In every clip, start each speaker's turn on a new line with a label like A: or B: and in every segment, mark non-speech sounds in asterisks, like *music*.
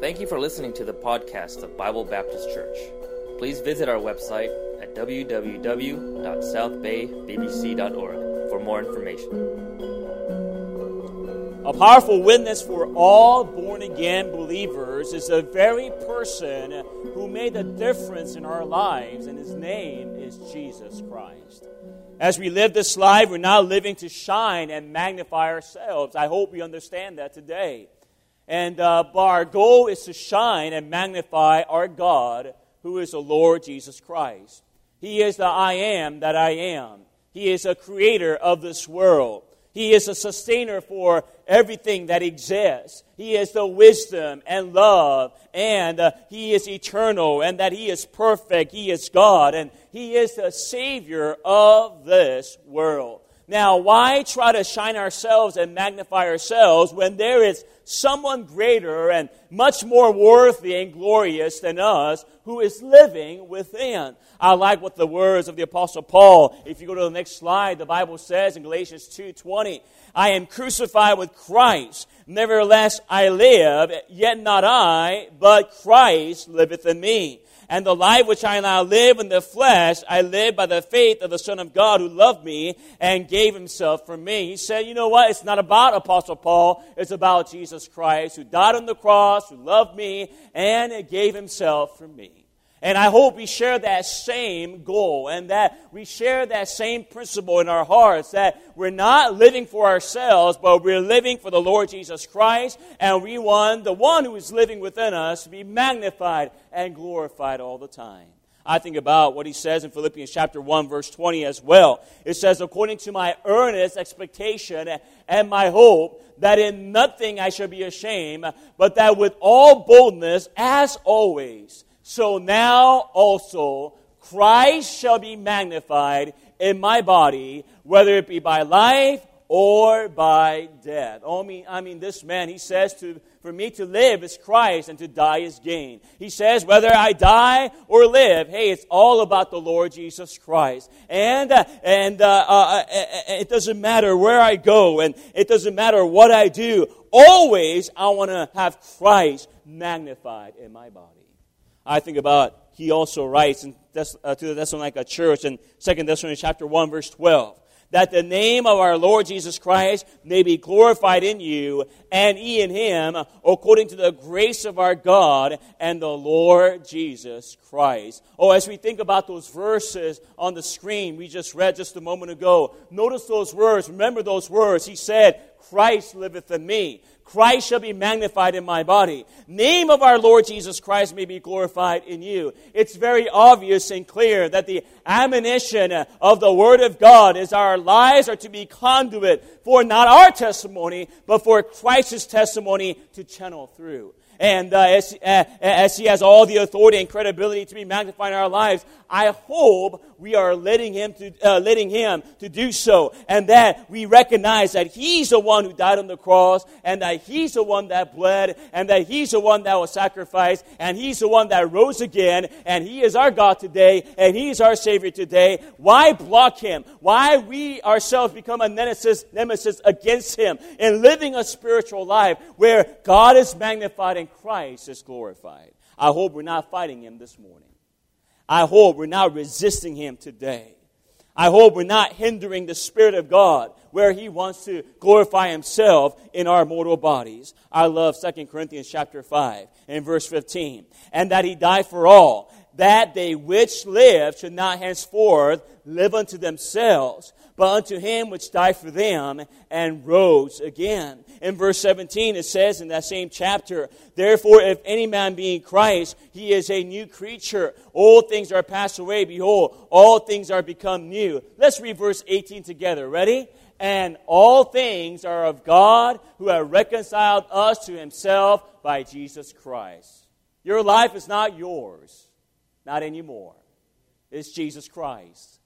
A: Thank you for listening to the podcast of Bible Baptist Church. Please visit our website at www.southbaybbc.org for more information.
B: A powerful witness for all born again believers is the very person who made a difference in our lives, and his name is Jesus Christ. As we live this life, we're not living to shine and magnify ourselves. I hope we understand that today. And uh, our goal is to shine and magnify our God, who is the Lord Jesus Christ. He is the I am that I am. He is a creator of this world. He is a sustainer for everything that exists. He is the wisdom and love, and uh, He is eternal, and that He is perfect. He is God, and He is the Savior of this world. Now, why try to shine ourselves and magnify ourselves when there is someone greater and much more worthy and glorious than us who is living within? I like what the words of the apostle Paul, if you go to the next slide, the Bible says in Galatians 2:20, I am crucified with Christ. Nevertheless I live, yet not I, but Christ liveth in me. And the life which I now live in the flesh, I live by the faith of the Son of God who loved me and gave himself for me. He said, you know what? It's not about Apostle Paul. It's about Jesus Christ who died on the cross, who loved me, and gave himself for me. And I hope we share that same goal and that we share that same principle in our hearts that we're not living for ourselves, but we're living for the Lord Jesus Christ, and we want the one who is living within us to be magnified and glorified all the time. I think about what he says in Philippians chapter 1 verse 20 as well. It says, according to my earnest expectation and my hope that in nothing I shall be ashamed, but that with all boldness, as always, so now also Christ shall be magnified in my body, whether it be by life or by death. Oh, I mean, I mean, this man, he says to, for me to live is Christ and to die is gain. He says, whether I die or live, hey, it's all about the Lord Jesus Christ. And, uh, and, uh, uh, uh it doesn't matter where I go and it doesn't matter what I do. Always, I want to have Christ magnified in my body. I think about, he also writes in Thess- uh, to the Thessalonica church in 2 Thessalonians chapter 1, verse 12, that the name of our Lord Jesus Christ may be glorified in you and ye in him, according to the grace of our God and the Lord Jesus Christ. Oh, as we think about those verses on the screen we just read just a moment ago, notice those words. Remember those words. He said, Christ liveth in me. Christ shall be magnified in my body. Name of our Lord Jesus Christ may be glorified in you. It's very obvious and clear that the admonition of the Word of God is our lives are to be conduit for not our testimony, but for Christ's testimony to channel through. And uh, as, uh, as He has all the authority and credibility to be magnified in our lives, I hope we are letting him to, uh, letting him to do so. And that we recognize that he's the one who died on the cross and that he's the one that bled and that he's the one that was sacrificed and he's the one that rose again and he is our God today and he's our Savior today. Why block him? Why we ourselves become a nemesis, nemesis against him in living a spiritual life where God is magnified and Christ is glorified? I hope we're not fighting him this morning. I hope we're not resisting Him today. I hope we're not hindering the Spirit of God where He wants to glorify Himself in our mortal bodies. I love 2 Corinthians chapter 5 and verse 15. And that He died for all, that they which live should not henceforth live unto themselves, but unto him which died for them and rose again. In verse 17, it says in that same chapter, Therefore, if any man be in Christ, he is a new creature. All things are passed away. Behold, all things are become new. Let's read verse 18 together. Ready? And all things are of God who have reconciled us to himself by Jesus Christ. Your life is not yours, not anymore. It's Jesus Christ.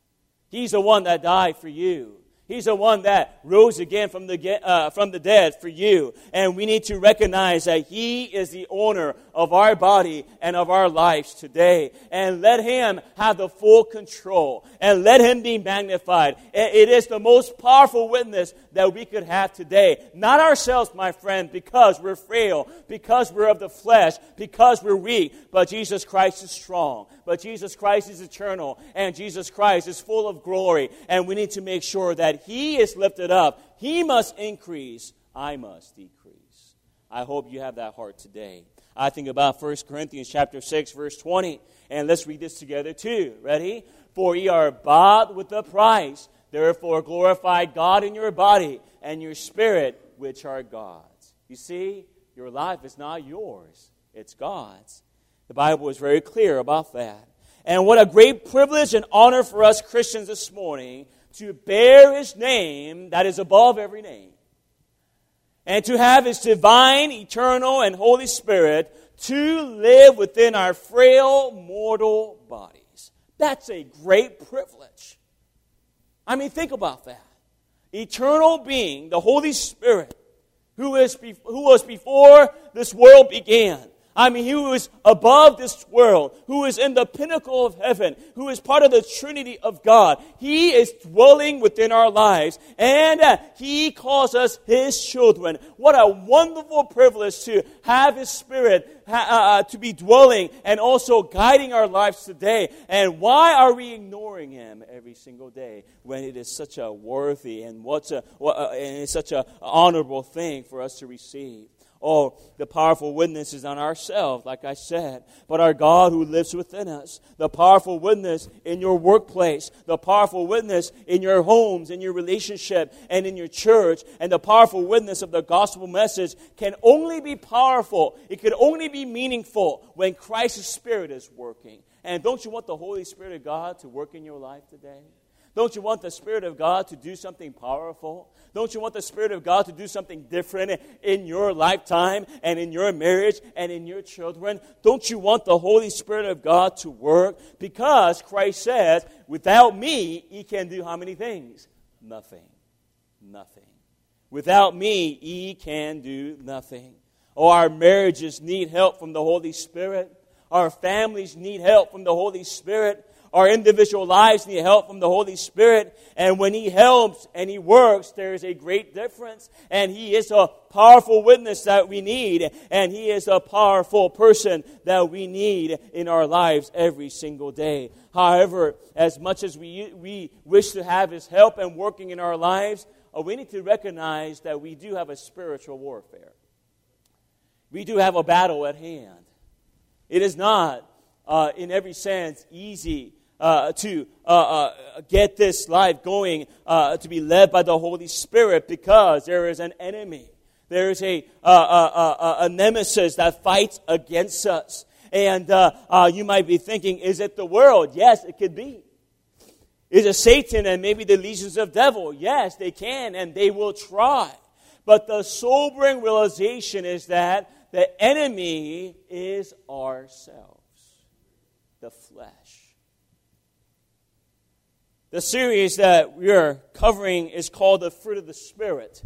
B: He's the one that died for you. He's the one that rose again from the, uh, from the dead for you. And we need to recognize that He is the owner of our body and of our lives today. And let Him have the full control. And let Him be magnified. It is the most powerful witness that we could have today. Not ourselves, my friend, because we're frail, because we're of the flesh, because we're weak. But Jesus Christ is strong. But Jesus Christ is eternal. And Jesus Christ is full of glory. And we need to make sure that he is lifted up. He must increase. I must decrease. I hope you have that heart today. I think about 1 Corinthians chapter 6 verse 20 and let's read this together too. Ready? For ye are bought with a price. Therefore glorify God in your body and your spirit which are God's. You see, your life is not yours. It's God's. The Bible is very clear about that. And what a great privilege and honor for us Christians this morning to bear his name that is above every name, and to have his divine, eternal, and Holy Spirit to live within our frail, mortal bodies. That's a great privilege. I mean, think about that. Eternal being, the Holy Spirit, who, is, who was before this world began, I mean, he who is above this world, who is in the pinnacle of heaven, who is part of the Trinity of God. He is dwelling within our lives, and uh, He calls us His children. What a wonderful privilege to have His Spirit uh, uh, to be dwelling and also guiding our lives today. And why are we ignoring Him every single day when it is such a worthy and what's a, and it's such an honorable thing for us to receive? Oh, the powerful witness is on ourselves, like I said, but our God who lives within us. The powerful witness in your workplace, the powerful witness in your homes, in your relationship, and in your church, and the powerful witness of the gospel message can only be powerful. It can only be meaningful when Christ's Spirit is working. And don't you want the Holy Spirit of God to work in your life today? Don't you want the Spirit of God to do something powerful? Don't you want the Spirit of God to do something different in your lifetime and in your marriage and in your children? Don't you want the Holy Spirit of God to work? Because Christ says, without me, ye can do how many things? Nothing. Nothing. Without me, ye can do nothing. Oh, our marriages need help from the Holy Spirit. Our families need help from the Holy Spirit. Our individual lives need help from the Holy Spirit. And when He helps and He works, there is a great difference. And He is a powerful witness that we need. And He is a powerful person that we need in our lives every single day. However, as much as we, we wish to have His help and working in our lives, uh, we need to recognize that we do have a spiritual warfare. We do have a battle at hand. It is not, uh, in every sense, easy uh, to uh, uh, get this life going, uh, to be led by the Holy Spirit, because there is an enemy. There is a, uh, a nemesis that fights against us. And you might be thinking, is it the world? Yes, it could be. Is it Satan and maybe the legions of devil? Yes, they can and they will try. But the sobering realization is that the enemy is ourselves, the flesh. The series that we're covering is called The Fruit of the Spirit.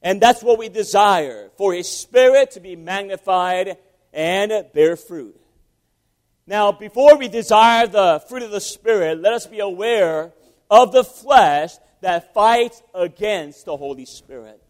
B: And that's what we desire for His Spirit to be magnified and bear fruit. Now, before we desire the fruit of the Spirit, let us be aware of the flesh that fights against the Holy Spirit.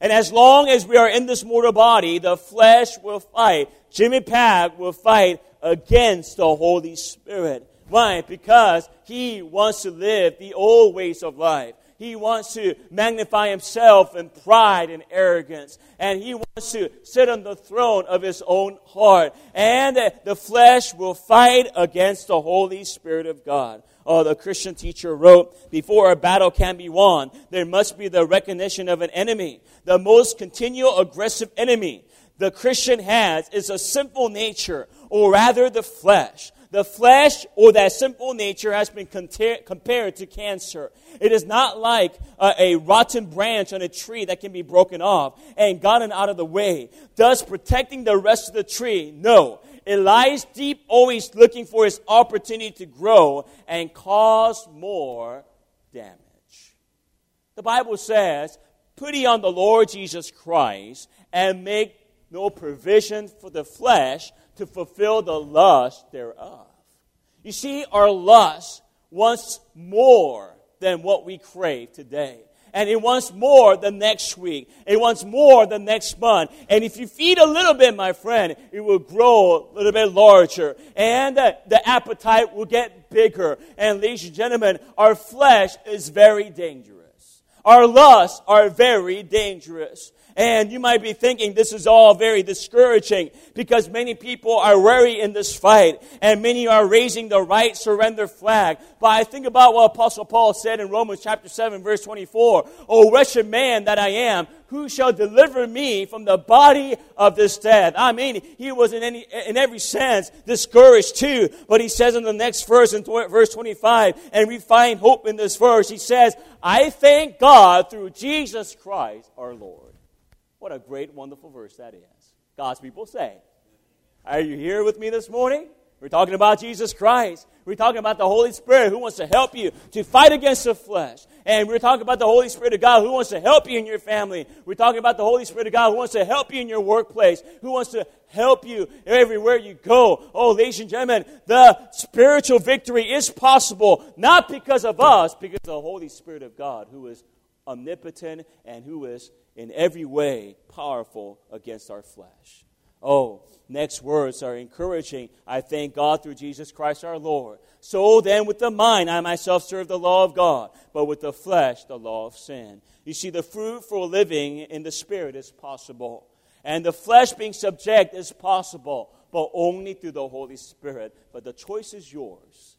B: And as long as we are in this mortal body, the flesh will fight. Jimmy Pack will fight against the Holy Spirit. Why? Because he wants to live the old ways of life. He wants to magnify himself in pride and arrogance. And he wants to sit on the throne of his own heart. And the flesh will fight against the Holy Spirit of God. Oh, the Christian teacher wrote, before a battle can be won, there must be the recognition of an enemy. The most continual aggressive enemy the Christian has is a sinful nature, or rather the flesh the flesh or that simple nature has been compared to cancer. It is not like a, a rotten branch on a tree that can be broken off and gotten out of the way, thus protecting the rest of the tree. No. It lies deep, always looking for its opportunity to grow and cause more damage. The Bible says, Put ye on the Lord Jesus Christ and make no provision for the flesh to fulfill the lust thereof. You see, our lust wants more than what we crave today. And it wants more the next week. It wants more the next month. And if you feed a little bit, my friend, it will grow a little bit larger. And the appetite will get bigger. And ladies and gentlemen, our flesh is very dangerous. Our lusts are very dangerous. And you might be thinking this is all very discouraging because many people are weary in this fight and many are raising the right surrender flag. But I think about what Apostle Paul said in Romans chapter 7 verse 24. Oh wretched man that I am, who shall deliver me from the body of this death? I mean, he was in any, in every sense discouraged too. But he says in the next verse, in verse 25, and we find hope in this verse, he says, I thank God through Jesus Christ our Lord. What a great, wonderful verse that is. God's people say. Are you here with me this morning? We're talking about Jesus Christ. We're talking about the Holy Spirit who wants to help you to fight against the flesh. And we're talking about the Holy Spirit of God who wants to help you in your family. We're talking about the Holy Spirit of God who wants to help you in your workplace, who wants to help you everywhere you go. Oh, ladies and gentlemen, the spiritual victory is possible not because of us, because of the Holy Spirit of God who is omnipotent and who is in every way powerful against our flesh. Oh, next words are encouraging. I thank God through Jesus Christ our Lord. So then, with the mind, I myself serve the law of God, but with the flesh, the law of sin. You see, the fruit for living in the Spirit is possible. And the flesh being subject is possible, but only through the Holy Spirit. But the choice is yours.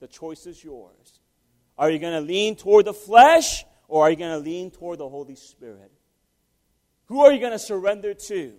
B: The choice is yours. Are you going to lean toward the flesh, or are you going to lean toward the Holy Spirit? Who are you going to surrender to?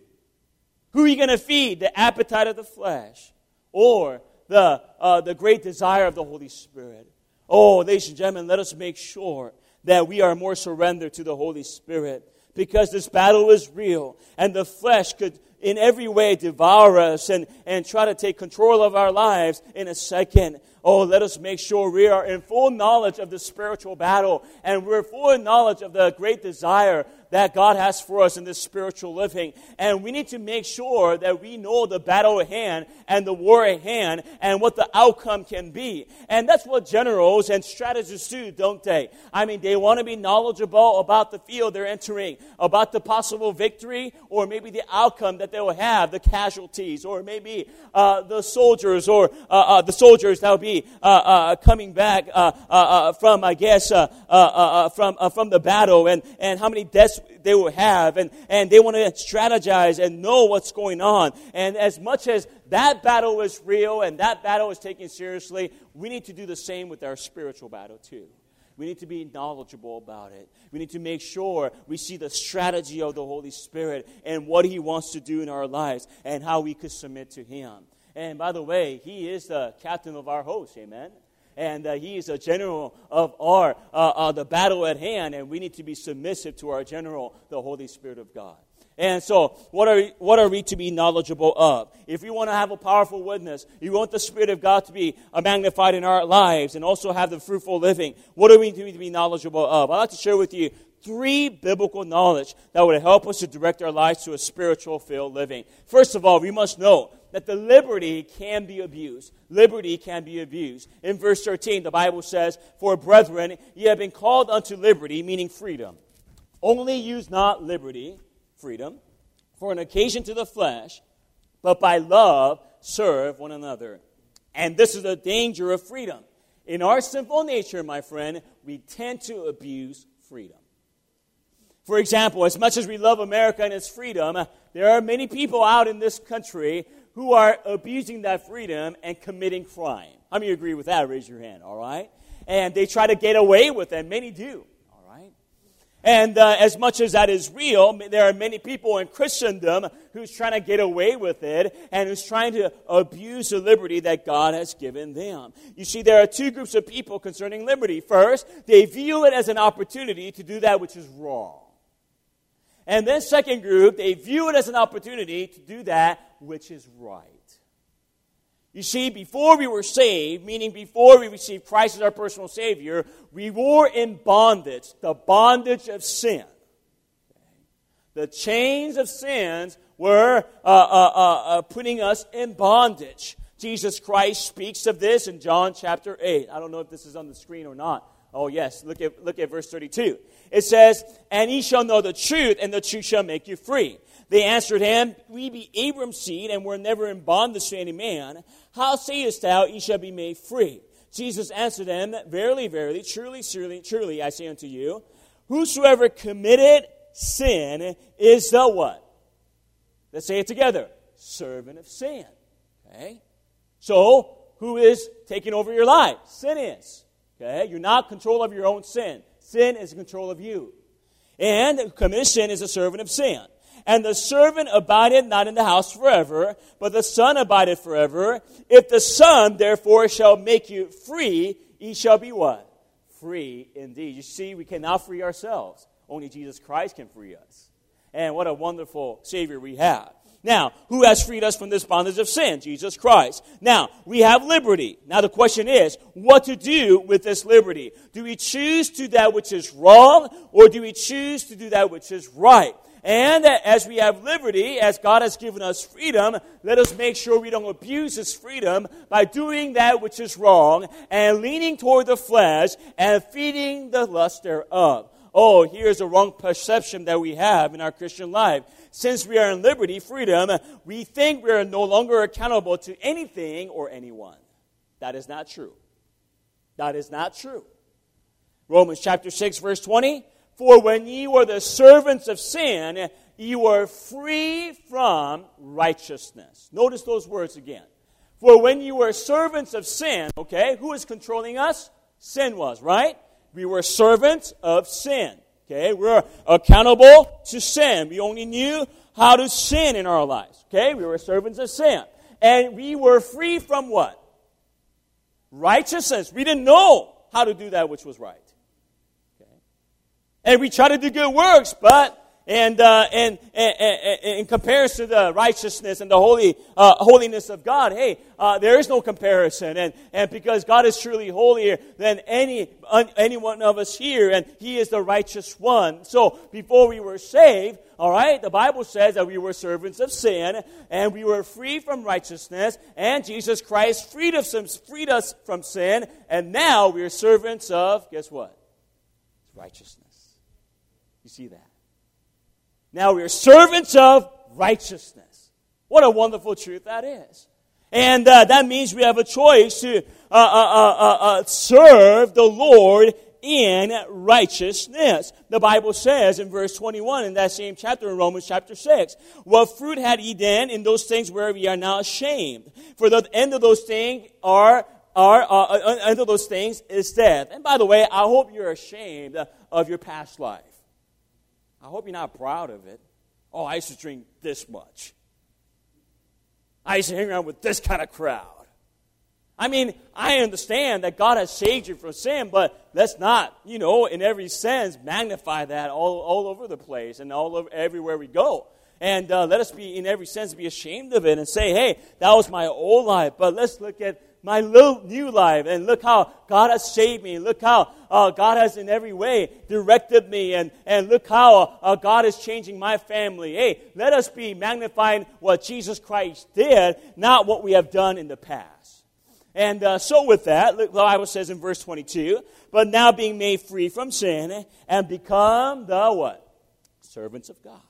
B: Who are you going to feed? The appetite of the flesh or the, uh, the great desire of the Holy Spirit? Oh, ladies and gentlemen, let us make sure that we are more surrendered to the Holy Spirit because this battle is real and the flesh could in every way devour us and, and try to take control of our lives in a second. Oh, let us make sure we are in full knowledge of the spiritual battle and we're full knowledge of the great desire that God has for us in this spiritual living. And we need to make sure that we know the battle at hand and the war at hand and what the outcome can be. And that's what generals and strategists do, don't they? I mean, they want to be knowledgeable about the field they're entering, about the possible victory, or maybe the outcome that they will have, the casualties, or maybe uh, the soldiers, or uh, uh, the soldiers that will be uh, uh, coming back uh, from, I guess, from, from the battle, and, and how many deaths they will have, and, and they want to strategize and know what's going on. And as much as that battle is real and that battle is taken seriously, we need to do the same with our spiritual battle too. We need to be knowledgeable about it. We need to make sure we see the strategy of the Holy Spirit and what He wants to do in our lives and how we could submit to Him. And by the way, He is the captain of our host. Amen and uh, he is a general of our uh, uh, the battle at hand, and we need to be submissive to our general, the Holy Spirit of God. And so, what are, what are we to be knowledgeable of? If we want to have a powerful witness, you want the Spirit of God to be uh, magnified in our lives and also have the fruitful living, what are we to be knowledgeable of? I'd like to share with you three biblical knowledge that would help us to direct our lives to a spiritual filled living. First of all, we must know that the liberty can be abused. Liberty can be abused. In verse 13, the Bible says, For brethren, ye have been called unto liberty, meaning freedom. Only use not liberty, freedom, for an occasion to the flesh, but by love serve one another. And this is the danger of freedom. In our sinful nature, my friend, we tend to abuse freedom. For example, as much as we love America and its freedom, there are many people out in this country who are abusing that freedom and committing crime. How many agree with that? Raise your hand, all right? And they try to get away with it. Many do, all right? And uh, as much as that is real, there are many people in Christendom who's trying to get away with it and who's trying to abuse the liberty that God has given them. You see, there are two groups of people concerning liberty. First, they view it as an opportunity to do that which is wrong. And then, second group, they view it as an opportunity to do that which is right. You see, before we were saved, meaning before we received Christ as our personal Savior, we were in bondage, the bondage of sin. The chains of sins were uh, uh, uh, uh, putting us in bondage. Jesus Christ speaks of this in John chapter 8. I don't know if this is on the screen or not. Oh, yes. Look at, look at verse 32. It says, And ye shall know the truth, and the truth shall make you free. They answered him, We be Abram's seed, and were never in bondage to any man. How sayest thou, Ye shall be made free? Jesus answered them, Verily, verily, truly, truly, truly, I say unto you, Whosoever committed sin is the what? Let's say it together. Servant of sin. Okay? So, who is taking over your life? Sin is. Okay? You're not control of your own sin. Sin is control of you. And committing sin is a servant of sin. And the servant abideth not in the house forever, but the Son abideth forever. If the Son, therefore, shall make you free, ye shall be what? Free indeed. You see, we cannot free ourselves. Only Jesus Christ can free us. And what a wonderful Savior we have. Now, who has freed us from this bondage of sin? Jesus Christ. Now, we have liberty. Now, the question is, what to do with this liberty? Do we choose to do that which is wrong, or do we choose to do that which is right? And as we have liberty, as God has given us freedom, let us make sure we don't abuse His freedom by doing that which is wrong and leaning toward the flesh and feeding the lust thereof. Oh, here's a wrong perception that we have in our Christian life since we are in liberty, freedom, we think we are no longer accountable to anything or anyone. That is not true. That is not true. Romans chapter 6, verse 20. For when ye were the servants of sin, ye were free from righteousness. Notice those words again. For when you were servants of sin, okay, who was controlling us? Sin was, right? We were servants of sin. Okay, we're accountable to sin. We only knew how to sin in our lives. Okay, we were servants of sin. And we were free from what? Righteousness. We didn't know how to do that which was right. And we try to do good works, but and, uh, and, and, and, in comparison to the righteousness and the holy uh, holiness of God, hey, uh, there is no comparison. And, and because God is truly holier than any any one of us here, and He is the righteous one. So before we were saved, all right, the Bible says that we were servants of sin, and we were free from righteousness, and Jesus Christ freed us, freed us from sin, and now we are servants of guess what? Righteousness. See that? Now we are servants of righteousness. What a wonderful truth that is. And uh, that means we have a choice to uh, uh, uh, uh, uh serve the Lord in righteousness. The Bible says in verse 21 in that same chapter in Romans chapter 6, What fruit had ye then in those things where we are now ashamed? For the end of those things are are uh, end of those things is death. And by the way, I hope you're ashamed of your past life. I hope you're not proud of it. Oh, I used to drink this much. I used to hang around with this kind of crowd. I mean, I understand that God has saved you from sin, but let's not, you know, in every sense, magnify that all, all over the place and all over everywhere we go. And uh, let us be, in every sense, be ashamed of it and say, hey, that was my old life, but let's look at my little new life. And look how God has saved me. Look how uh, God has in every way directed me. And, and look how uh, God is changing my family. Hey, let us be magnifying what Jesus Christ did, not what we have done in the past. And uh, so with that, look, the Bible says in verse 22, but now being made free from sin and become the what? Servants of God.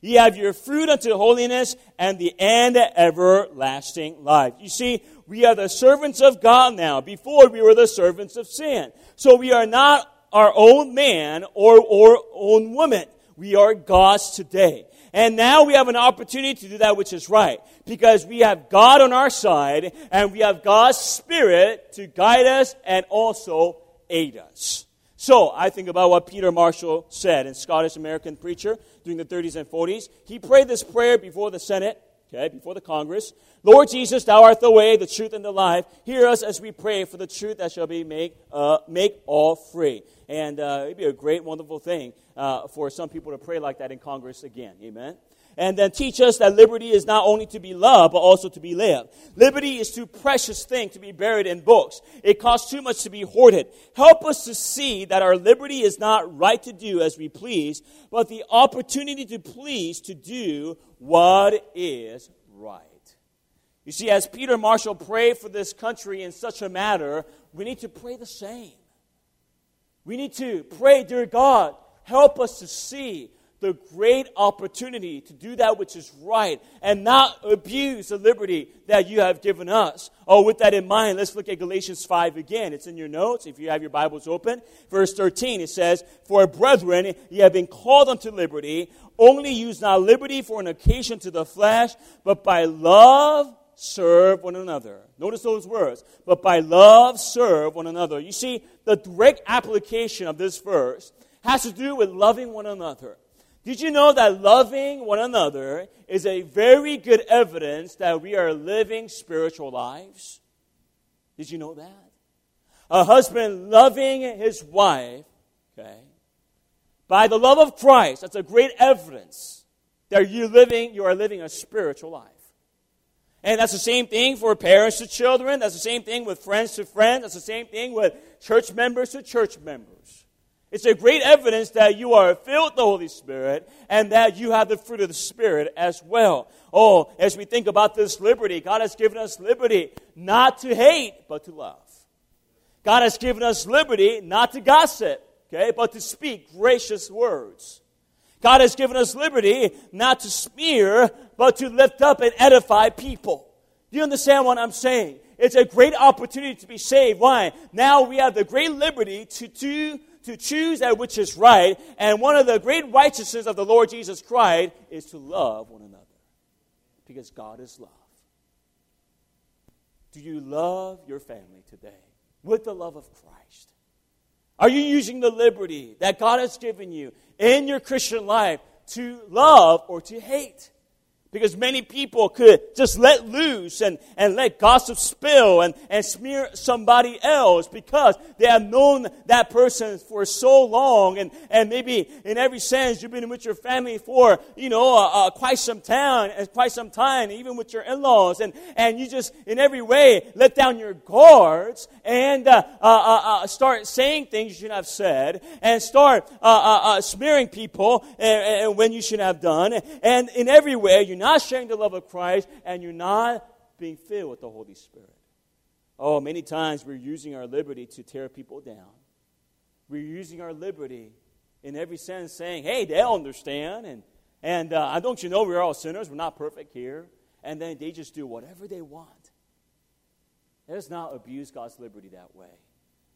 B: Ye have your fruit unto holiness and the end everlasting life. You see, we are the servants of God now. Before we were the servants of sin. So we are not our own man or, or own woman. We are God's today. And now we have an opportunity to do that which is right. Because we have God on our side and we have God's Spirit to guide us and also aid us. So I think about what Peter Marshall said, a Scottish American preacher during the 30s and 40s. He prayed this prayer before the Senate, okay, before the Congress. Lord Jesus, thou art the way, the truth, and the life. Hear us as we pray for the truth that shall be make, uh, make all free. And uh, it'd be a great, wonderful thing uh, for some people to pray like that in Congress again. Amen and then teach us that liberty is not only to be loved, but also to be lived. Liberty is too precious thing to be buried in books. It costs too much to be hoarded. Help us to see that our liberty is not right to do as we please, but the opportunity to please to do what is right. You see, as Peter Marshall prayed for this country in such a manner, we need to pray the same. We need to pray, dear God, help us to see the great opportunity to do that which is right and not abuse the liberty that you have given us. Oh, with that in mind, let's look at Galatians 5 again. It's in your notes if you have your Bibles open. Verse 13, it says, For brethren, ye have been called unto liberty. Only use not liberty for an occasion to the flesh, but by love serve one another. Notice those words. But by love serve one another. You see, the direct application of this verse has to do with loving one another. Did you know that loving one another is a very good evidence that we are living spiritual lives? Did you know that? A husband loving his wife, okay, by the love of Christ, that's a great evidence that you living, you are living a spiritual life. And that's the same thing for parents to children. That's the same thing with friends to friends. That's the same thing with church members to church members. It's a great evidence that you are filled with the Holy Spirit and that you have the fruit of the Spirit as well. Oh, as we think about this liberty, God has given us liberty not to hate, but to love. God has given us liberty not to gossip, okay, but to speak gracious words. God has given us liberty not to smear, but to lift up and edify people. Do you understand what I'm saying? It's a great opportunity to be saved. Why? Now we have the great liberty to do to choose that which is right. And one of the great righteousness of the Lord Jesus Christ is to love one another. Because God is love. Do you love your family today with the love of Christ? Are you using the liberty that God has given you in your Christian life to love or to hate? Because many people could just let loose and, and let gossip spill and, and smear somebody else because they have known that person for so long. And, and maybe in every sense, you've been with your family for, you know, uh, uh, quite some time, uh, quite some time, even with your in-laws. And, and you just, in every way, let down your guards and uh, uh, start saying things you shouldn't have said and start smearing people and when you shouldn't have done. And in every way, you not sharing the love of Christ, and you're not being filled with the Holy Spirit. Oh, many times we're using our liberty to tear people down. We're using our liberty in every sense, saying, hey, they'll understand. And, and uh, don't you know we're all sinners? We're not perfect here. And then they just do whatever they want. Let's not abuse God's liberty that way.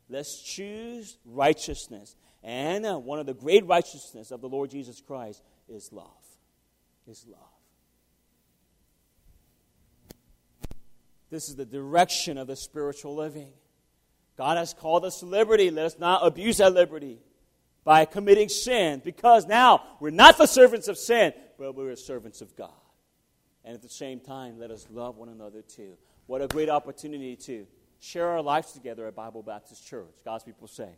B: Let's choose righteousness. And uh, one of the great righteousness of the Lord Jesus Christ is love. Is love. This is the direction of the spiritual living. God has called us to liberty. Let us not abuse that liberty by committing sin because now we're not the servants of sin, but we're servants of God. And at the same time, let us love one another too. What a great opportunity to share our lives together at Bible Baptist Church. God's people say.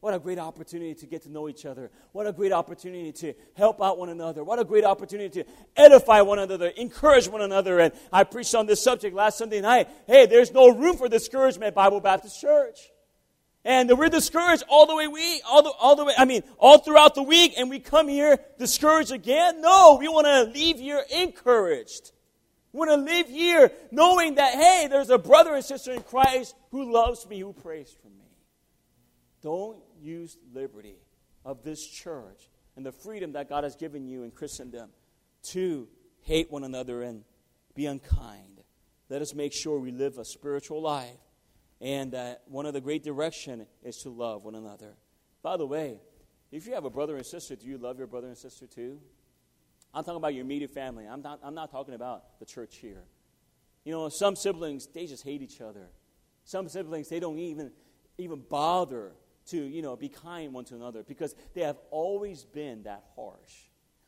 B: What a great opportunity to get to know each other. What a great opportunity to help out one another. What a great opportunity to edify one another, encourage one another. And I preached on this subject last Sunday night. Hey, there's no room for discouragement at Bible Baptist Church. And we're discouraged all the way we all the all the way I mean all throughout the week and we come here discouraged again? No, we want to leave here encouraged. We want to live here knowing that hey, there's a brother and sister in Christ who loves me, who prays for me. Don't use liberty of this church and the freedom that God has given you in Christendom to hate one another and be unkind. Let us make sure we live a spiritual life. And uh, one of the great direction is to love one another. By the way, if you have a brother and sister, do you love your brother and sister too? I'm talking about your immediate family. I'm not, I'm not talking about the church here. You know, some siblings, they just hate each other. Some siblings, they don't even, even bother to, you know, be kind one to another because they have always been that harsh.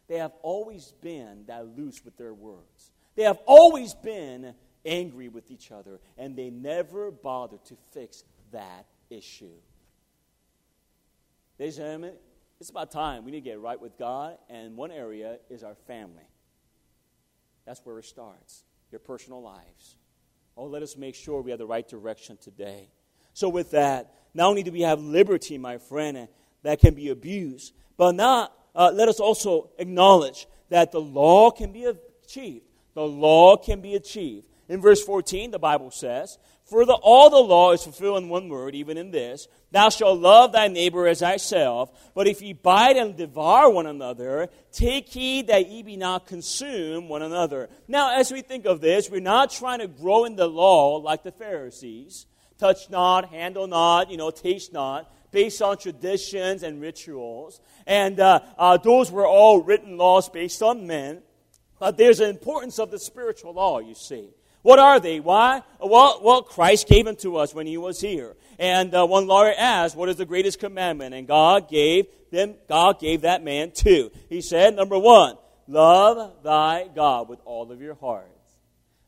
B: They have always been that loose with their words. They have always been angry with each other, and they never bother to fix that issue. Ladies and gentlemen, it's about time we need to get right with God, and one area is our family. That's where it starts, your personal lives. Oh, let us make sure we have the right direction today. So, with that, not only do we have liberty, my friend, that can be abused, but not, uh, let us also acknowledge that the law can be achieved. The law can be achieved. In verse 14, the Bible says, For the, all the law is fulfilled in one word, even in this Thou shalt love thy neighbor as thyself. But if ye bite and devour one another, take heed that ye be not consumed one another. Now, as we think of this, we're not trying to grow in the law like the Pharisees touch not, handle not, you know, taste not based on traditions and rituals. And uh, uh, those were all written laws based on men. But there's an importance of the spiritual law, you see. What are they? Why? Well, well Christ gave them to us when he was here. And uh, one lawyer asked, what is the greatest commandment? And God gave them, God gave that man two. He said, number one, love thy God with all of your heart.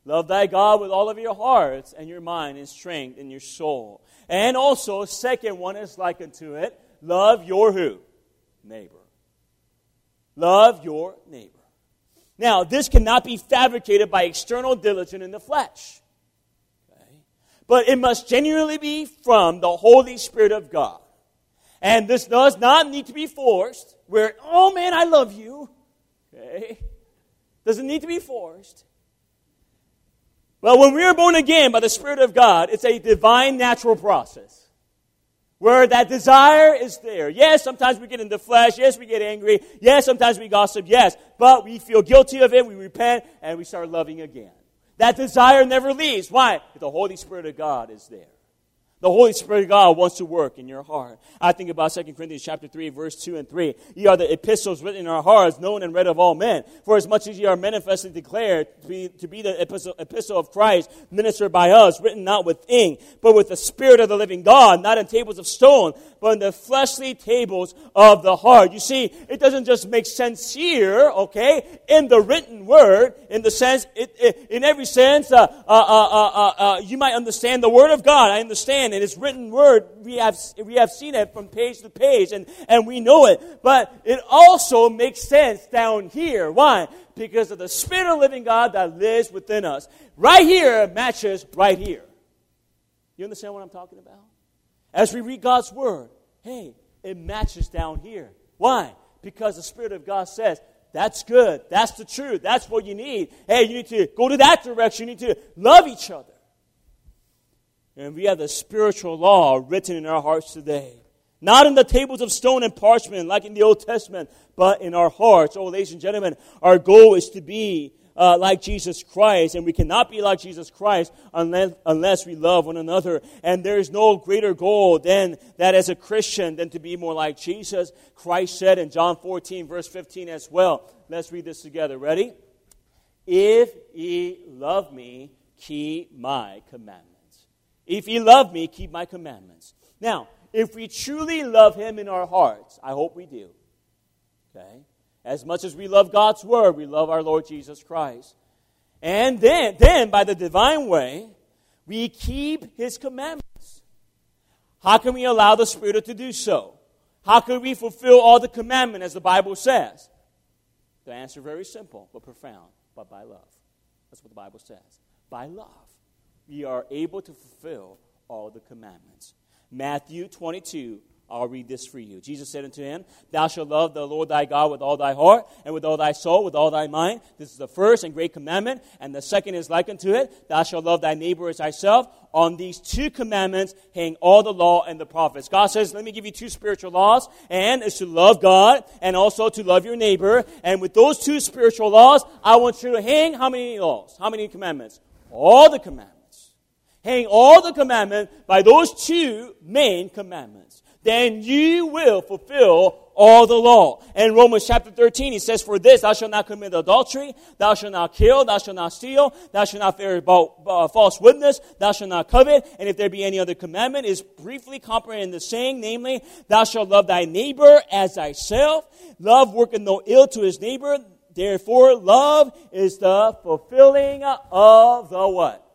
B: Love thy God with all of your hearts and your mind and strength and your soul. And also, second one is like unto it, love your who? Neighbor. Love your neighbor. Now, this cannot be fabricated by external diligence in the flesh. Okay? But it must genuinely be from the Holy Spirit of God. And this does not need to be forced, where, oh man, I love you. Okay? Doesn't need to be forced. Well, when we are born again by the Spirit of God, it's a divine natural process where that desire is there. Yes, sometimes we get in the flesh. Yes, we get angry. Yes, sometimes we gossip. Yes, but we feel guilty of it. We repent and we start loving again. That desire never leaves. Why? The Holy Spirit of God is there. The Holy Spirit of God wants to work in your heart. I think about 2 Corinthians chapter 3, verse 2 and 3. Ye are the epistles written in our hearts, known and read of all men. For as much as ye are manifestly declared to be, to be the epistle, epistle of Christ, ministered by us, written not with ink, but with the Spirit of the living God, not in tables of stone, but in the fleshly tables of the heart. You see, it doesn't just make sense here, okay, in the written word, in the sense, it, it, in every sense, uh uh uh, uh, uh, uh, you might understand the word of God. I understand and it's written word. We have, we have seen it from page to page and, and we know it. But it also makes sense down here. Why? Because of the Spirit of living God that lives within us. Right here matches right here. You understand what I'm talking about? As we read God's word, hey, it matches down here. Why? Because the Spirit of God says, that's good. That's the truth. That's what you need. Hey, you need to go to that direction. You need to love each other. And we have the spiritual law written in our hearts today. Not in the tables of stone and parchment like in the Old Testament, but in our hearts. Oh, ladies and gentlemen, our goal is to be uh, like Jesus Christ, and we cannot be like Jesus Christ unless, unless we love one another. And there is no greater goal than that as a Christian than to be more like Jesus. Christ said in John 14, verse 15 as well. Let's read this together. Ready? If ye love me, keep my commandments. If ye love me, keep my commandments. Now, if we truly love him in our hearts, I hope we do. Okay? As much as we love God's word, we love our Lord Jesus Christ. And then, then by the divine way, we keep his commandments. How can we allow the Spirit to do so? How can we fulfill all the commandments as the Bible says? The answer very simple but profound, but by love. That's what the Bible says. By love we are able to fulfill all the commandments. Matthew 22, I'll read this for you. Jesus said unto him, Thou shalt love the Lord thy God with all thy heart, and with all thy soul, with all thy mind. This is the first and great commandment. And the second is like unto it, Thou shalt love thy neighbor as thyself. On these two commandments hang all the law and the prophets. God says, Let me give you two spiritual laws, and it's to love God and also to love your neighbor. And with those two spiritual laws, I want you to hang how many laws? How many commandments? All the commandments hang all the commandments by those two main commandments. Then you will fulfill all the law. And Romans chapter 13, he says, For this, thou shalt not commit adultery, thou shalt not kill, thou shalt not steal, thou shalt not bear false witness, thou shalt not covet. And if there be any other commandment, is briefly comprehended in the saying, namely, thou shalt love thy neighbor as thyself. Love worketh no ill to his neighbor. Therefore, love is the fulfilling of the what?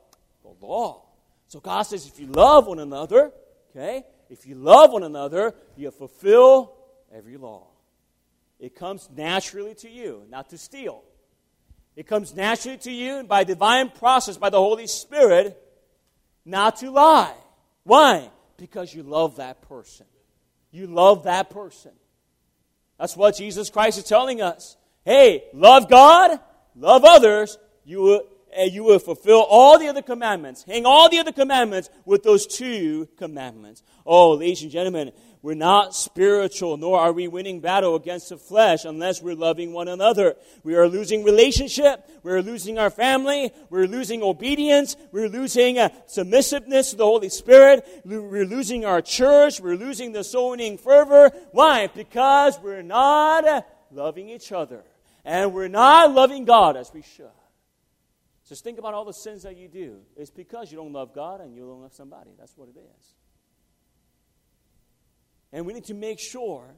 B: The law. So God says, if you love one another, okay, if you love one another, you fulfill every law. It comes naturally to you, not to steal. It comes naturally to you and by divine process, by the Holy Spirit, not to lie. Why? Because you love that person. You love that person. That's what Jesus Christ is telling us. Hey, love God, love others, you will, and you will fulfill all the other commandments. Hang all the other commandments with those two commandments. Oh, ladies and gentlemen, we're not spiritual, nor are we winning battle against the flesh unless we're loving one another. We are losing relationship. We're losing our family. We're losing obedience. We're losing uh, submissiveness to the Holy Spirit. We're losing our church. We're losing the sowing fervor. Why? Because we're not uh, loving each other. And we're not loving God as we should. Just think about all the sins that you do. It's because you don't love God and you don't love somebody. That's what it is. And we need to make sure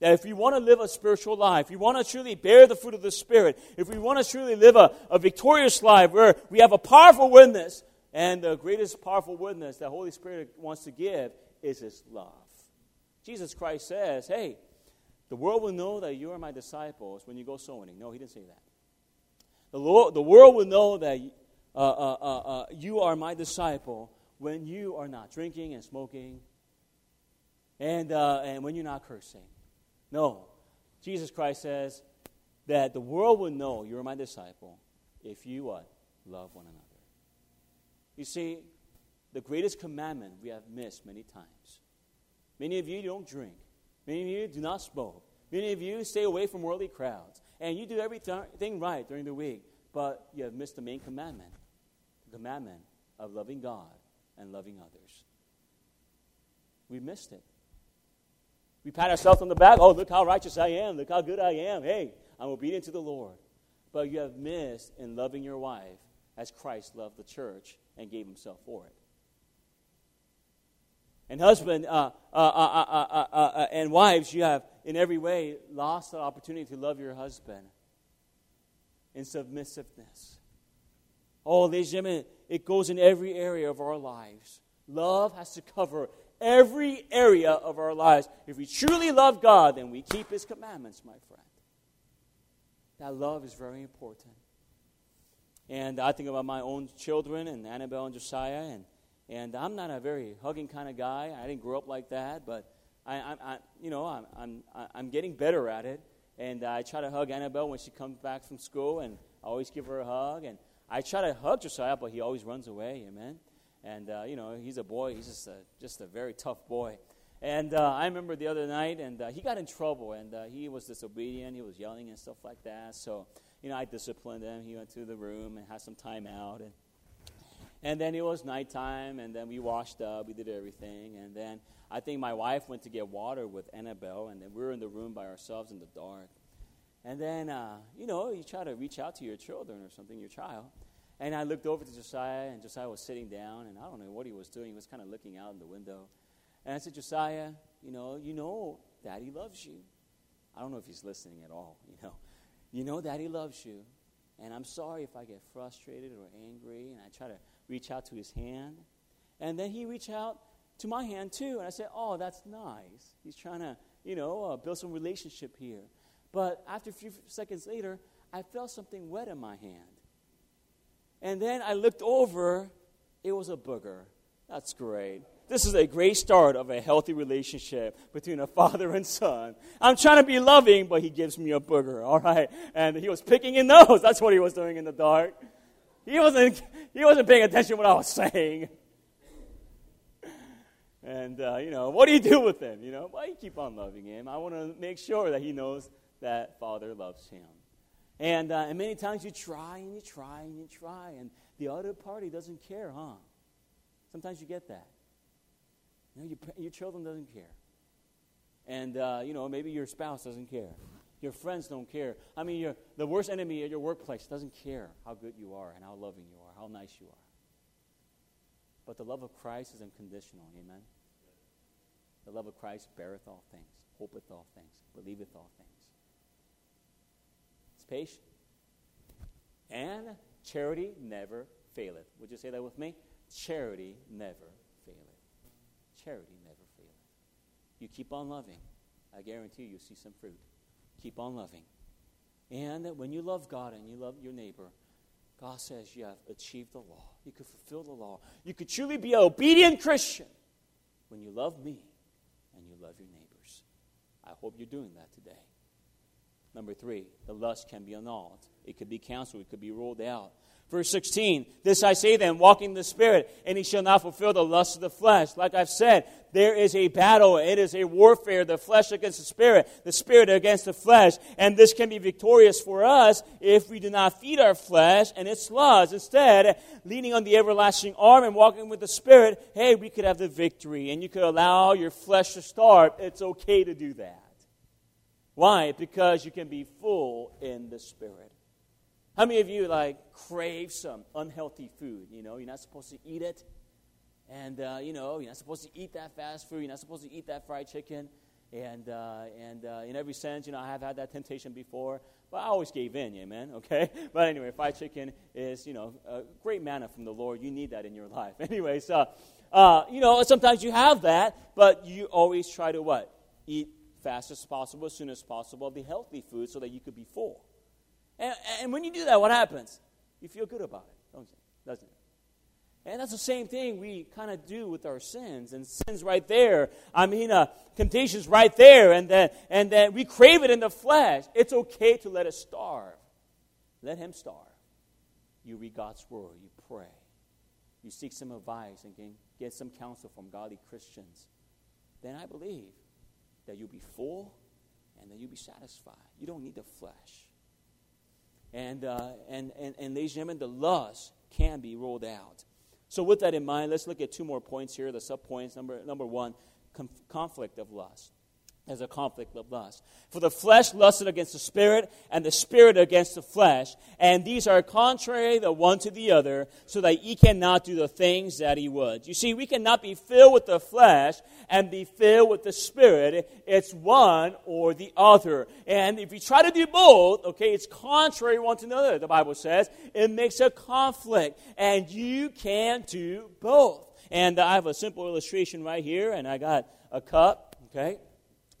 B: that if we want to live a spiritual life, if we want to truly bear the fruit of the Spirit, if we want to truly live a, a victorious life where we have a powerful witness, and the greatest powerful witness that Holy Spirit wants to give is His love. Jesus Christ says, Hey, the world will know that you are my disciples when you go sowing. No, He didn't say that. The, Lord, the world will know that uh, uh, uh, uh you are my disciple when you are not drinking and smoking and, uh, and when you're not cursing. No. Jesus Christ says that the world will know you're my disciple if you what? Love one another. You see, the greatest commandment we have missed many times. Many of you don't drink. Many of you do not smoke. Many of you stay away from worldly crowds. And you do everything right during the week, but you have missed the main commandment the commandment of loving God and loving others. We missed it. We pat ourselves on the back. Oh, look how righteous I am. Look how good I am. Hey, I'm obedient to the Lord. But you have missed in loving your wife as Christ loved the church and gave himself for it. And husband uh, uh, uh, and wives, you have in every way lost the opportunity to love your husband in submissiveness. Oh, ladies and gentlemen, it goes in every area of our lives. Love has to cover every area of our lives. If we truly love God, then we keep His commandments, my friend. That love is very important. And I think about my own children and Annabelle and Josiah, and, and I'm not a very hugging kind of guy. I didn't grow up like that, but I, I, I you know, I'm, I'm, I'm getting better at it. And I try to hug Annabelle when she comes back from school, and I always give her a hug. And I try to hug Josiah, but he always runs away. Amen. And, uh, you know, he's a boy. He's just a, just a very tough boy. And uh, I remember the other night, and uh, he got in trouble, and uh, he was disobedient. He was yelling and stuff like that. So, you know, I disciplined him. He went to the room and had some time out. And, and then it was nighttime, and then we washed up. We did everything. And then I think my wife went to get water with Annabelle, and then we were in the room by ourselves in the dark. And then, uh, you know, you try to reach out to your children or something, your child. And I looked over to Josiah, and Josiah was sitting down, and I don't know what he was doing. He was kind of looking out in the window. And I said, Josiah, you know, you know Daddy loves you. I don't know if he's listening at all, *laughs* you know. You know Daddy loves you. And I'm sorry if I get frustrated or angry, and I try to reach out to his hand. And then he reached out to my hand too, and I said, oh, that's nice. He's trying to, you know, uh, build some relationship here. But after a few seconds later, I felt something wet in my hand. And then I looked over, it was a booger. That's great. This is a great start of a healthy relationship between a father and son. I'm trying to be loving, but he gives me a booger, all right? And he was picking in nose. That's what he was doing in the dark. He wasn't, he wasn't paying attention to what I was saying. And, uh, you know, what do you do with him? You know, well, you keep on loving him. I want to make sure that he knows that Father loves him. And, uh, and many times you try and you try and you try, and the other party doesn't care, huh? Sometimes you get that. You know, your, your children doesn't care. And, uh, you know, maybe your spouse doesn't care. Your friends don't care. I mean, the worst enemy at your workplace doesn't care how good you are and how loving you are, how nice you are. But the love of Christ is unconditional. Amen? The love of Christ beareth all things, hopeth all things, believeth all things It's patient. And charity never faileth. Would you say that with me? Charity never faileth. Charity never faileth. You keep on loving I guarantee you see some fruit. Keep on loving. And that when you love God and you love your neighbor, God says you have achieved the law. You could fulfill the law. You could truly be an obedient Christian when you love me and you love your neighbors. I hope you're doing that today. Number three, the lust can be annulled. It could be canceled. It could be ruled out. Verse 16, this I say then, walking in the Spirit, and he shall not fulfill the lust of the flesh. Like I've said, there is a battle. It is a warfare, the flesh against the Spirit, the Spirit against the flesh. And this can be victorious for us if we do not feed our flesh and its lusts. Instead, leaning on the everlasting arm and walking with the Spirit, hey, we could have the victory, and you could allow your flesh to starve. It's okay to do that. Why? Because you can be full in the Spirit. How many of you like crave some unhealthy food? You know, you're not supposed to eat it, and uh, you know you're not supposed to eat that fast food. You're not supposed to eat that fried chicken, and uh, and uh, in every sense, you know, I have had that temptation before, but I always gave in. Amen. *laughs* Okay, but anyway, fried chicken is you know a great manna from the Lord. You need that in your *laughs* life. Anyway, so uh, you know sometimes you have that, but you always try to what eat fast as possible, as soon as possible, the healthy food, so that you could be full. And, and when you do that, what happens? You feel good about it, don't you? Doesn't it? And that's the same thing we kind of do with our sins. And sin's right there. I mean, uh, temptation's right there. And then, and then we crave it in the flesh. It's okay to let it starve. Let Him starve. You read God's Word. You pray. You seek some advice and get some counsel from godly Christians. Then I believe that you'll be full and that you'll be satisfied. You don't need the flesh. And, uh, and, and, and ladies and gentlemen, the lust can be ruled out. So, with that in mind, let's look at two more points here, the subpoints. Number, number one, conflict of lust as a conflict of lust. For the flesh lusted against the spirit, and the spirit against the flesh, and these are contrary the one to the other, so that ye cannot do the things that he would. You see, we cannot be filled with the flesh and be filled with the spirit. It's one or the other. And if you try to do both, okay, it's contrary one to another, the Bible says. It makes a conflict, and you can't do both. And I have a simple illustration right here, and I got a cup, okay?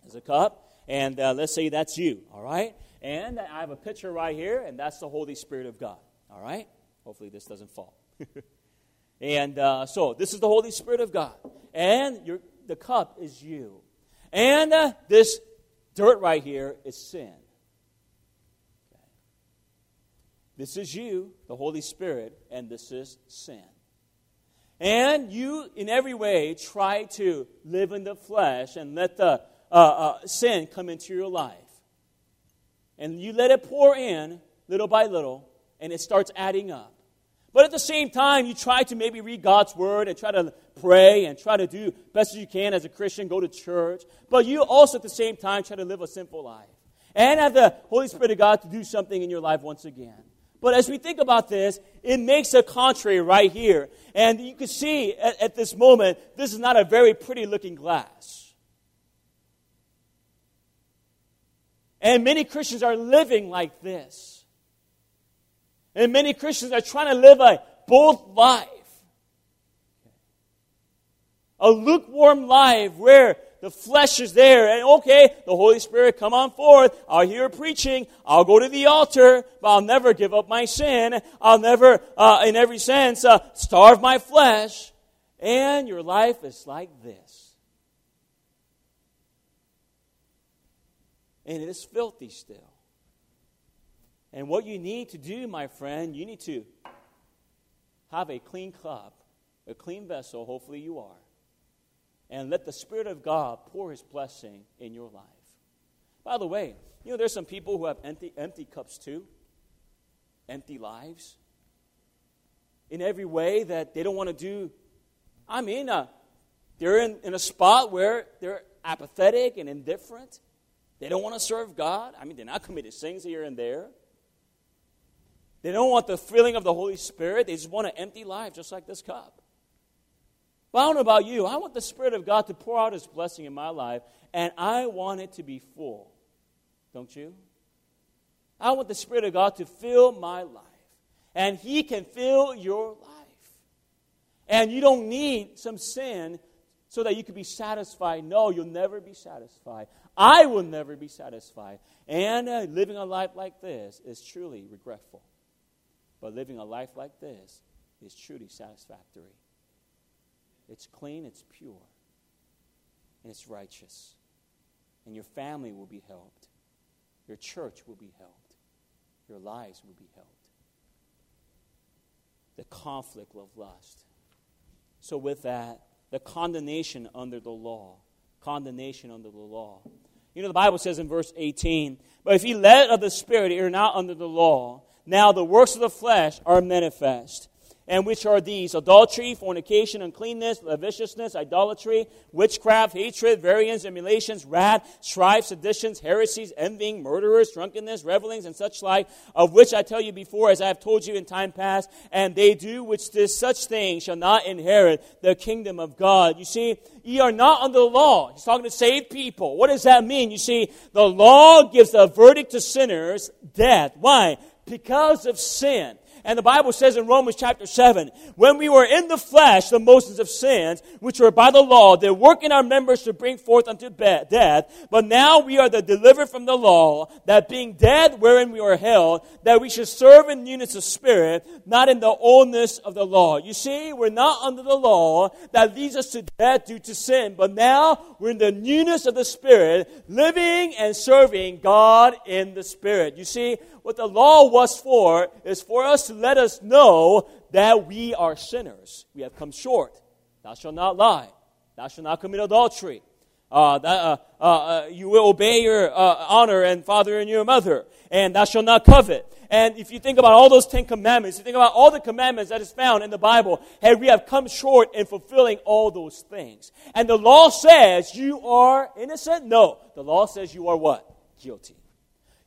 B: There's a cup, and uh, let's say that's you, all right? And I have a picture right here, and that's the Holy Spirit of God, all right? Hopefully this doesn't fall. *laughs* and uh, so this is the Holy Spirit of God, and your, the cup is you. And uh, this dirt right here is sin. Okay. This is you, the Holy Spirit, and this is sin. And you, in every way, try to live in the flesh and let the uh, uh, sin come into your life. And you let it pour in little by little, and it starts adding up. But at the same time, you try to maybe read God's word and try to pray and try to do best as you can as a Christian, go to church. But you also at the same time try to live a simple life. And have the Holy Spirit of God to do something in your life once again. But as we think about this, it makes a contrary right here. And you can see at, at this moment, this is not a very pretty looking glass. And many Christians are living like this. And many Christians are trying to live a both life. A lukewarm life where the flesh is there. And okay, the Holy Spirit, come on forth. I'll hear preaching. I'll go to the altar, but I'll never give up my sin. I'll never, uh, in every sense, uh, starve my flesh. And your life is like this. And it is filthy still. And what you need to do, my friend, you need to have a clean cup, a clean vessel, hopefully you are, and let the Spirit of God pour His blessing in your life. By the way, you know, there's some people who have empty, empty cups too, empty lives. In every way that they don't want to do. I mean, uh, they're in, in a spot where they're apathetic and indifferent. They don't want to serve God. I mean, they're not committed sins here and there. They don't want the filling of the Holy Spirit. They just want an empty life, just like this cup. But I don't know about you. I want the Spirit of God to pour out His blessing in my life, and I want it to be full. Don't you? I want the Spirit of God to fill my life, and He can fill your life. And you don't need some sin so that you could be satisfied. No, you'll never be satisfied. I will never be satisfied. And uh, living a life like this is truly regretful. But living a life like this is truly satisfactory. It's clean, it's pure, and it's righteous. And your family will be helped, your church will be helped, your lives will be helped. The conflict of lust. So, with that, the condemnation under the law. Condemnation under the law. You know, the Bible says in verse 18, But if ye led of the Spirit, ye are not under the law. Now the works of the flesh are manifest and which are these adultery, fornication, uncleanness, lasciviousness, idolatry, witchcraft, hatred, variance, emulations, wrath, strife, seditions, heresies, envying, murderers, drunkenness, revelings, and such like, of which I tell you before, as I have told you in time past, and they do which this such things shall not inherit the kingdom of God. You see, ye are not under the law. He's talking to saved people. What does that mean? You see, the law gives a verdict to sinners, death. Why? Because of sin. And the Bible says in Romans chapter 7, when we were in the flesh, the motions of sins, which were by the law, they work in our members to bring forth unto death. But now we are the delivered from the law, that being dead wherein we were held, that we should serve in newness of spirit, not in the oldness of the law. You see, we're not under the law that leads us to death due to sin, but now we're in the newness of the spirit, living and serving God in the spirit. You see, what the law was for is for us to let us know that we are sinners. We have come short. Thou shalt not lie. Thou shalt not commit adultery. Uh, that, uh, uh, uh you will obey your uh, honor and father and your mother. And thou shalt not covet. And if you think about all those Ten Commandments, you think about all the commandments that is found in the Bible, hey, we have come short in fulfilling all those things. And the law says you are innocent? No. The law says you are what? Guilty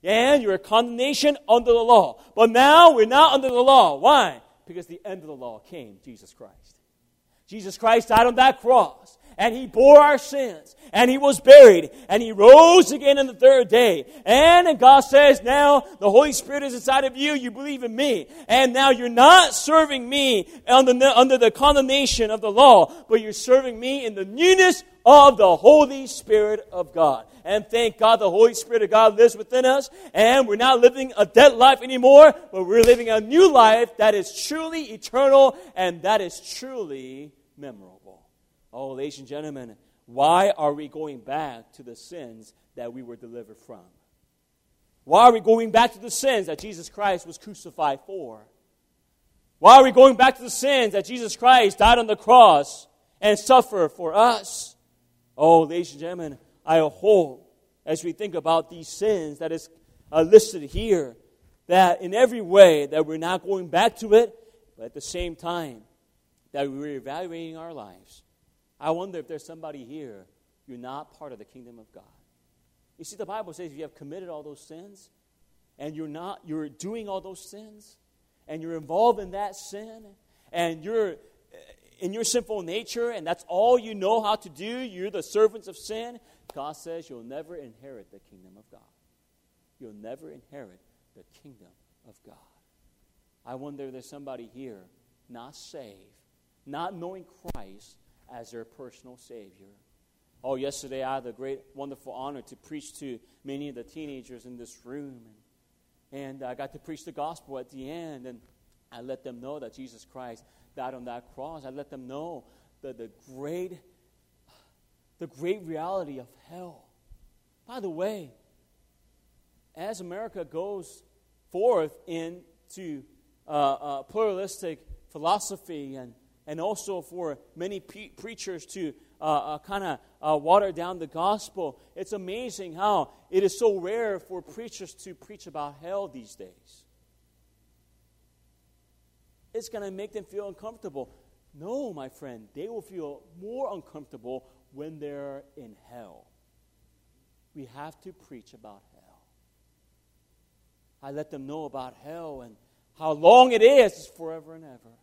B: and you're a condemnation under the law. But now we're not under the law. Why? Because the end of the law came, Jesus Christ. Jesus Christ died on that cross, and he bore our sins, and he was buried, and he rose again on the third day. And God says, now the Holy Spirit is inside of you, you believe in me, and now you're not serving me under the, under the condemnation of the law, but you're serving me in the newness of the Holy Spirit of God. And thank God the Holy Spirit of God lives within us. And we're not living a dead life anymore, but we're living a new life that is truly eternal and that is truly memorable. Oh, ladies and gentlemen, why are we going back to the sins that we were delivered from? Why are we going back to the sins that Jesus Christ was crucified for? Why are we going back to the sins that Jesus Christ died on the cross and suffered for us? Oh, ladies and gentlemen, I hope as we think about these sins that is uh, listed here, that in every way that we're not going back to it, but at the same time that we're evaluating our lives. I wonder if there's somebody here, you're not part of the kingdom of God. You see, the Bible says you have committed all those sins, and you're not, you're doing all those sins, and you're involved in that sin, and you're in your sinful nature and that's all you know how to do, you're the servants of sin, God says you'll never inherit the kingdom of God. You'll never inherit the kingdom of God. I wonder if there's somebody here not saved, not knowing Christ as their personal Savior. Oh, yesterday I had the great, wonderful honor to preach to many of the teenagers in this room. And, and I got to preach the gospel at the end. And I let them know that Jesus Christ died on that cross. I let them know that the great the great reality of hell. By the way, as America goes forth into uh, uh, pluralistic philosophy and, and also for many pe- preachers to uh, uh kind of uh, water down the gospel, it's amazing how it is so rare for preachers to preach about hell these days it's going to make them feel uncomfortable. No, my friend, they will feel more uncomfortable when they're in hell. We have to preach about hell. I let them know about hell and how long it is forever and ever.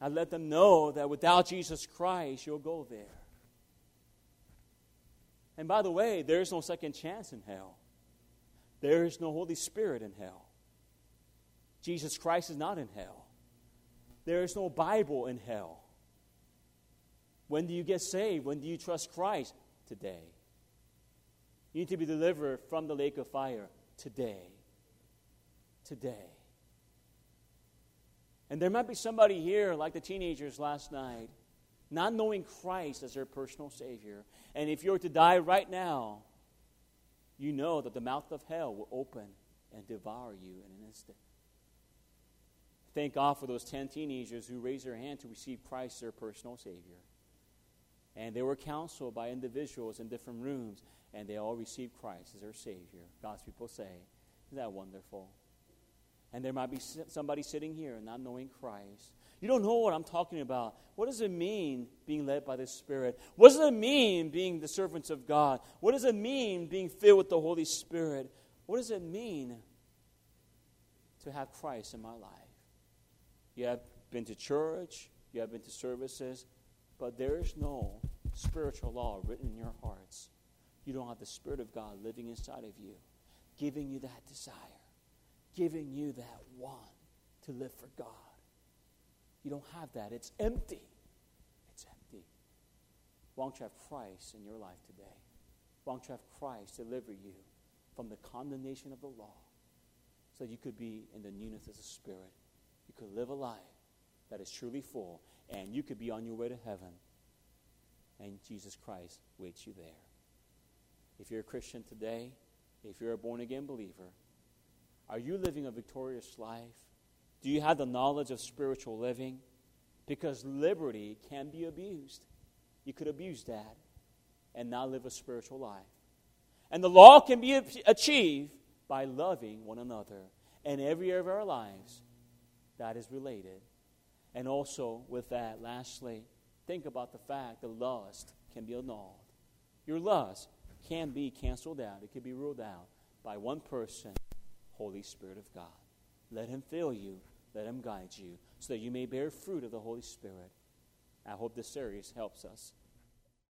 B: I let them know that without Jesus Christ, you'll go there. And by the way, there is no second chance in hell. There is no Holy Spirit in hell. Jesus Christ is not in hell. There is no Bible in hell. When do you get saved? When do you trust Christ? Today. You need to be delivered from the lake of fire today. Today. And there might be somebody here, like the teenagers last night, not knowing Christ as their personal Savior. And if you were to die right now, you know that the mouth of hell will open and devour you in an instant. Thank God for those 10 teenagers who raised their hand to receive Christ as their personal Savior. And they were counseled by individuals in different rooms, and they all received Christ as their Savior. God's people say, Isn't that wonderful? And there might be somebody sitting here not knowing Christ. You don't know what I'm talking about. What does it mean being led by the Spirit? What does it mean being the servants of God? What does it mean being filled with the Holy Spirit? What does it mean to have Christ in my life? You have been to church, you have been to services, but there is no spiritual law written in your hearts. You don't have the Spirit of God living inside of you, giving you that desire, giving you that want to live for God. You don't have that. It's empty. It's empty. Why don't you have Christ in your life today? Why don't you have Christ deliver you from the condemnation of the law so you could be in the newness of the Spirit? You could live a life that is truly full, and you could be on your way to heaven, and Jesus Christ waits you there. If you're a Christian today, if you're a born again believer, are you living a victorious life? Do you have the knowledge of spiritual living? Because liberty can be abused. You could abuse that and not live a spiritual life. And the law can be achieved by loving one another in every area of our lives that is related. And also, with that, lastly, think about the fact that lust can be annulled. Your lust can be canceled out, it can be ruled out by one person, Holy Spirit of God. Let Him fill you let Him guide you so that you may bear fruit of the Holy Spirit. I hope this series helps us